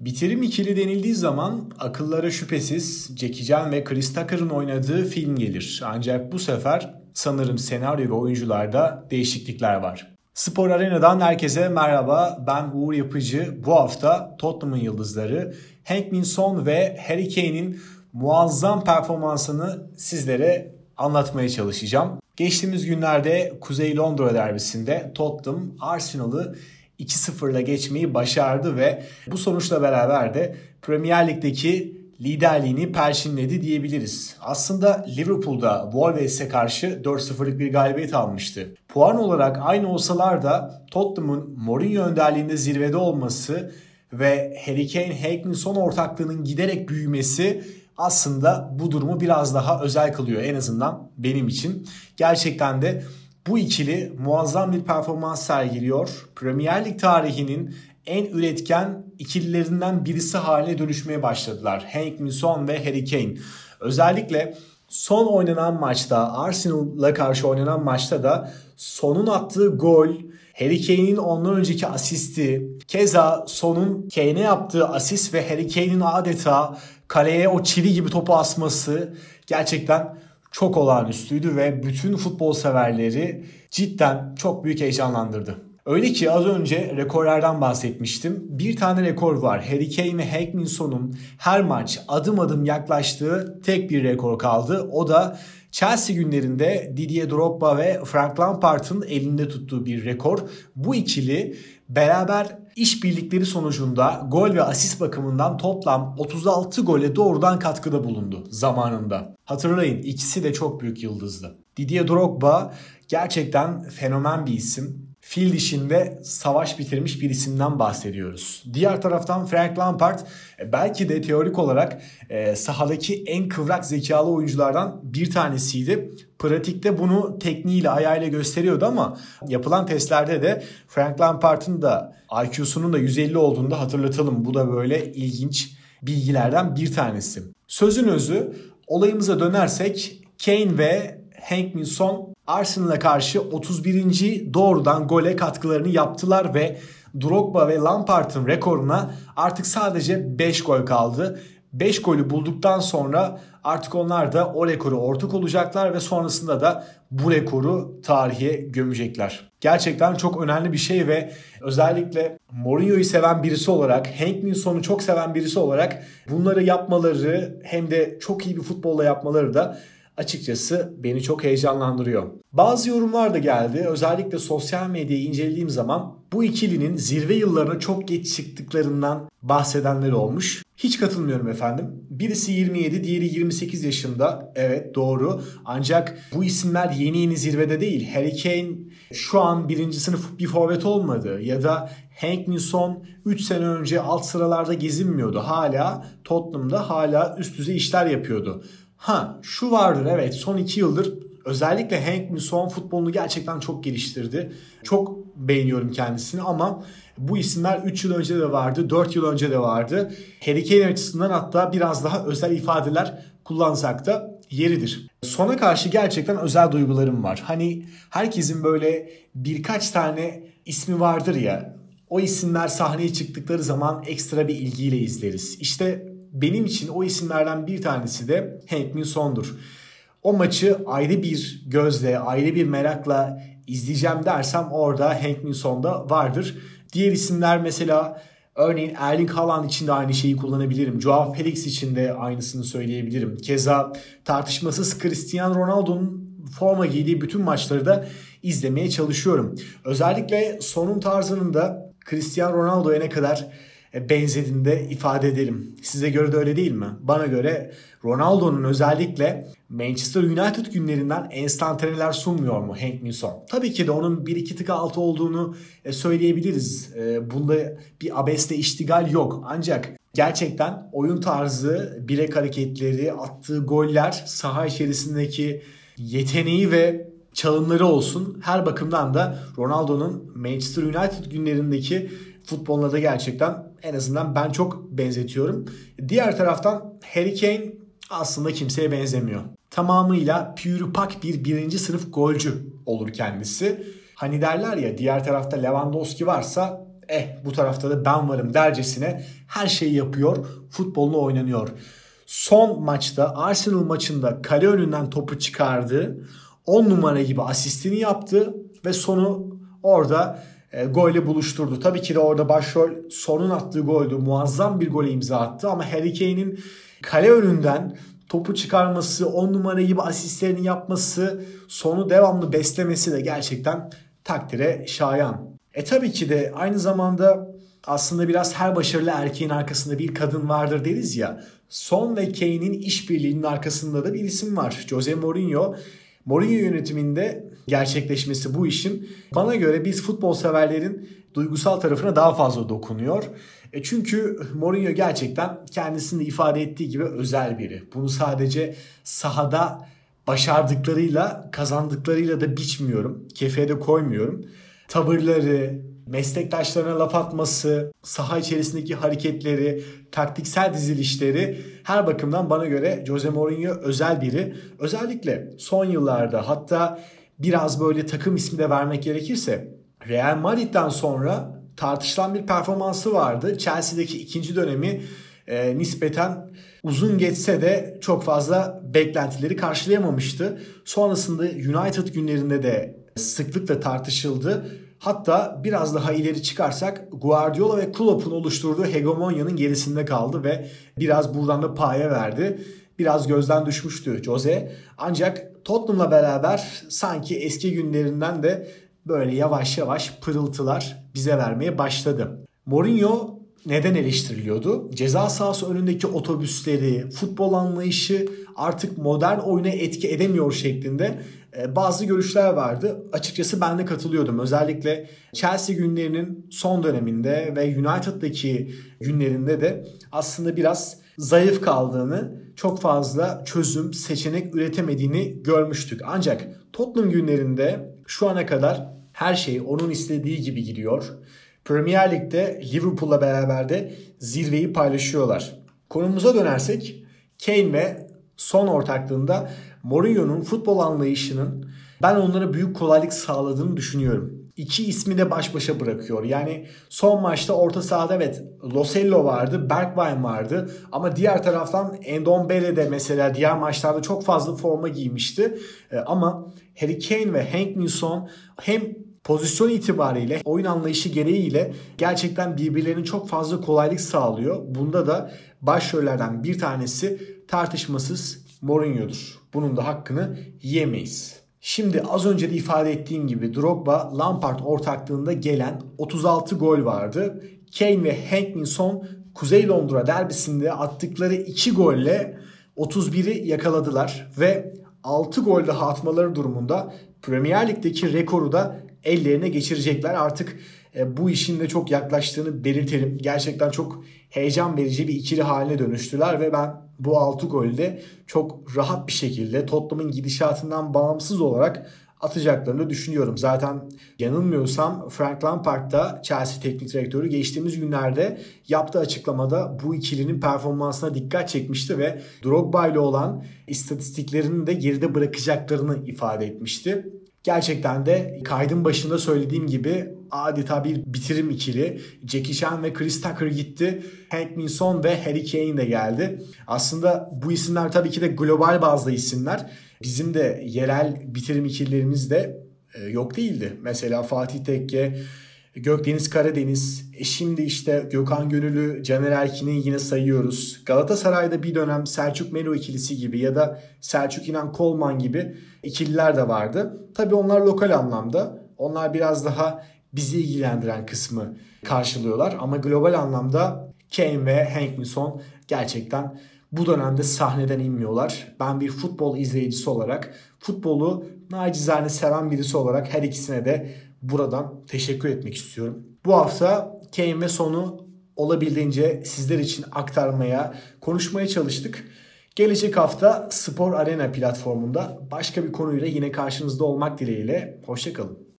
Bitirim ikili denildiği zaman akıllara şüphesiz Jackie Chan ve Chris Tucker'ın oynadığı film gelir. Ancak bu sefer sanırım senaryo ve oyuncularda değişiklikler var. Spor Arena'dan herkese merhaba. Ben Uğur Yapıcı. Bu hafta Tottenham'ın yıldızları Hank Min Son ve Harry Kane'in muazzam performansını sizlere anlatmaya çalışacağım. Geçtiğimiz günlerde Kuzey Londra derbisinde Tottenham Arsenal'ı 2-0 ile geçmeyi başardı ve bu sonuçla beraber de Premier Lig'deki liderliğini perçinledi diyebiliriz. Aslında Liverpool'da Wolves'e karşı 4-0'lık bir galibiyet almıştı. Puan olarak aynı olsalar da Tottenham'ın Mourinho önderliğinde zirvede olması ve Harry Kane Hackney son ortaklığının giderek büyümesi aslında bu durumu biraz daha özel kılıyor en azından benim için. Gerçekten de bu ikili muazzam bir performans sergiliyor. Premier Lig tarihinin en üretken ikililerinden birisi haline dönüşmeye başladılar. Hank Minson ve Harry Kane. Özellikle son oynanan maçta Arsenal'la karşı oynanan maçta da sonun attığı gol, Harry Kane'in ondan önceki asisti, keza sonun Kane'e yaptığı asist ve Harry Kane'in adeta kaleye o çivi gibi topu asması gerçekten çok olağanüstüydü ve bütün futbol severleri cidden çok büyük heyecanlandırdı. Öyle ki az önce rekorlardan bahsetmiştim. Bir tane rekor var. Harry Kane ve Hank Minson'un her maç adım adım yaklaştığı tek bir rekor kaldı. O da Chelsea günlerinde Didier Drogba ve Frank Lampard'ın elinde tuttuğu bir rekor. Bu ikili beraber işbirlikleri sonucunda gol ve asist bakımından toplam 36 gole doğrudan katkıda bulundu zamanında. Hatırlayın ikisi de çok büyük yıldızdı. Didier Drogba gerçekten fenomen bir isim fil dişinde savaş bitirmiş bir isimden bahsediyoruz. Diğer taraftan Frank Lampard e, belki de teorik olarak e, sahadaki en kıvrak zekalı oyunculardan bir tanesiydi. Pratikte bunu tekniğiyle ayağıyla gösteriyordu ama yapılan testlerde de Frank Lampard'ın da IQ'sunun da 150 olduğunu da hatırlatalım. Bu da böyle ilginç bilgilerden bir tanesi. Sözün özü olayımıza dönersek Kane ve Hank Minson Arsenal'a karşı 31. doğrudan gole katkılarını yaptılar ve Drogba ve Lampard'ın rekoruna artık sadece 5 gol kaldı. 5 golü bulduktan sonra artık onlar da o rekoru ortak olacaklar ve sonrasında da bu rekoru tarihe gömecekler. Gerçekten çok önemli bir şey ve özellikle Mourinho'yu seven birisi olarak, Hank Minson'u çok seven birisi olarak bunları yapmaları hem de çok iyi bir futbolla yapmaları da açıkçası beni çok heyecanlandırıyor. Bazı yorumlar da geldi. Özellikle sosyal medyayı incelediğim zaman bu ikilinin zirve yıllarına çok geç çıktıklarından bahsedenler olmuş. Hiç katılmıyorum efendim. Birisi 27, diğeri 28 yaşında. Evet doğru. Ancak bu isimler yeni yeni zirvede değil. Harry Kane şu an birinci sınıf bir forvet olmadı. Ya da Hank Nilsson 3 sene önce alt sıralarda gezinmiyordu. Hala Tottenham'da hala üst düzey işler yapıyordu. Ha şu vardır evet son iki yıldır özellikle Hank Minson futbolunu gerçekten çok geliştirdi. Çok beğeniyorum kendisini ama bu isimler 3 yıl önce de vardı, 4 yıl önce de vardı. Harry Kane açısından hatta biraz daha özel ifadeler kullansak da yeridir. Sona karşı gerçekten özel duygularım var. Hani herkesin böyle birkaç tane ismi vardır ya. O isimler sahneye çıktıkları zaman ekstra bir ilgiyle izleriz. İşte benim için o isimlerden bir tanesi de Hank Minson'dur. O maçı ayrı bir gözle, ayrı bir merakla izleyeceğim dersem orada Hank Minson'da vardır. Diğer isimler mesela örneğin Erling Haaland için de aynı şeyi kullanabilirim. Joao Felix için de aynısını söyleyebilirim. Keza tartışmasız Cristiano Ronaldo'nun forma giydiği bütün maçları da izlemeye çalışıyorum. Özellikle sonun tarzının da Cristiano Ronaldo'ya ne kadar benzediğinde ifade edelim. Size göre de öyle değil mi? Bana göre Ronaldo'nun özellikle Manchester United günlerinden enstantaneler sunmuyor mu Hank Minson? Tabii ki de onun bir iki tık altı olduğunu e, söyleyebiliriz. E, bunda bir abesle iştigal yok. Ancak gerçekten oyun tarzı, bilek hareketleri, attığı goller, saha içerisindeki yeteneği ve çalımları olsun. Her bakımdan da Ronaldo'nun Manchester United günlerindeki futboluna da gerçekten en azından ben çok benzetiyorum. Diğer taraftan Harry Kane aslında kimseye benzemiyor. Tamamıyla pürüpak bir birinci sınıf golcü olur kendisi. Hani derler ya diğer tarafta Lewandowski varsa eh bu tarafta da ben varım dercesine her şeyi yapıyor. Futbolunu oynanıyor. Son maçta Arsenal maçında kale önünden topu çıkardı. 10 numara gibi asistini yaptı ve sonu orada e, golle buluşturdu. Tabii ki de orada başrol sonun attığı goldü. Muazzam bir gole imza attı ama Harry Kane'in kale önünden topu çıkarması, 10 numara gibi asistlerini yapması, sonu devamlı beslemesi de gerçekten takdire şayan. E tabii ki de aynı zamanda aslında biraz her başarılı erkeğin arkasında bir kadın vardır deriz ya. Son ve Kane'in işbirliğinin arkasında da bir isim var. Jose Mourinho. Mourinho yönetiminde gerçekleşmesi bu işin bana göre biz futbol severlerin duygusal tarafına daha fazla dokunuyor. E çünkü Mourinho gerçekten kendisini ifade ettiği gibi özel biri. Bunu sadece sahada başardıklarıyla, kazandıklarıyla da biçmiyorum. Kefeye de koymuyorum. Tavırları, meslektaşlarına laf atması, saha içerisindeki hareketleri, taktiksel dizilişleri her bakımdan bana göre Jose Mourinho özel biri. Özellikle son yıllarda hatta biraz böyle takım ismi de vermek gerekirse Real Madrid'den sonra tartışılan bir performansı vardı. Chelsea'deki ikinci dönemi e, nispeten uzun geçse de çok fazla beklentileri karşılayamamıştı. Sonrasında United günlerinde de sıklıkla tartışıldı. Hatta biraz daha ileri çıkarsak Guardiola ve Klopp'un oluşturduğu hegemonyanın gerisinde kaldı ve biraz buradan da paye verdi. Biraz gözden düşmüştü Jose. Ancak Tottenham'la beraber sanki eski günlerinden de böyle yavaş yavaş pırıltılar bize vermeye başladı. Mourinho neden eleştiriliyordu? Ceza sahası önündeki otobüsleri, futbol anlayışı artık modern oyuna etki edemiyor şeklinde e, bazı görüşler vardı. Açıkçası ben de katılıyordum. Özellikle Chelsea günlerinin son döneminde ve United'daki günlerinde de aslında biraz zayıf kaldığını, çok fazla çözüm, seçenek üretemediğini görmüştük. Ancak Tottenham günlerinde şu ana kadar her şey onun istediği gibi gidiyor. Premier Lig'de Liverpool'la beraber de zirveyi paylaşıyorlar. Konumuza dönersek Kane ve son ortaklığında Mourinho'nun futbol anlayışının ben onlara büyük kolaylık sağladığını düşünüyorum. İki ismi de baş başa bırakıyor. Yani son maçta orta sahada evet Losello vardı, Bergwijn vardı ama diğer taraftan Endombele de mesela diğer maçlarda çok fazla forma giymişti. Ee, ama Harry Kane ve Hank Minson hem pozisyon itibariyle oyun anlayışı gereğiyle gerçekten birbirlerine çok fazla kolaylık sağlıyor. Bunda da başrollerden bir tanesi tartışmasız Mourinho'dur. Bunun da hakkını yiyemeyiz. Şimdi az önce de ifade ettiğim gibi Drogba Lampard ortaklığında gelen 36 gol vardı. Kane ve Hank Minson Kuzey Londra derbisinde attıkları 2 golle 31'i yakaladılar ve 6 gol daha atmaları durumunda Premier Lig'deki rekoru da ellerine geçirecekler. Artık bu işin de çok yaklaştığını belirtelim. Gerçekten çok heyecan verici bir ikili haline dönüştüler ve ben bu 6 golde çok rahat bir şekilde Tottenham'ın gidişatından bağımsız olarak atacaklarını düşünüyorum. Zaten yanılmıyorsam Frank Lampard da Chelsea teknik direktörü geçtiğimiz günlerde yaptığı açıklamada bu ikilinin performansına dikkat çekmişti ve Drogba ile olan istatistiklerini de geride bırakacaklarını ifade etmişti. Gerçekten de kaydın başında söylediğim gibi adeta bir bitirim ikili. Jackie Chan ve Chris Tucker gitti. Hank Minson ve Harry Kane de geldi. Aslında bu isimler tabii ki de global bazda isimler. Bizim de yerel bitirim ikililerimiz de e, yok değildi. Mesela Fatih Tekke, Gökdeniz Karadeniz, e şimdi işte Gökhan Gönüllü, Caner Erkin'i yine sayıyoruz. Galatasaray'da bir dönem Selçuk Melo ikilisi gibi ya da Selçuk İnan Kolman gibi ikililer de vardı. Tabii onlar lokal anlamda. Onlar biraz daha bizi ilgilendiren kısmı karşılıyorlar. Ama global anlamda Kane ve Hank Minson gerçekten bu dönemde sahneden inmiyorlar. Ben bir futbol izleyicisi olarak, futbolu nacizane seven birisi olarak her ikisine de buradan teşekkür etmek istiyorum. Bu hafta Kane ve Son'u olabildiğince sizler için aktarmaya, konuşmaya çalıştık. Gelecek hafta Spor Arena platformunda başka bir konuyla yine karşınızda olmak dileğiyle. Hoşçakalın.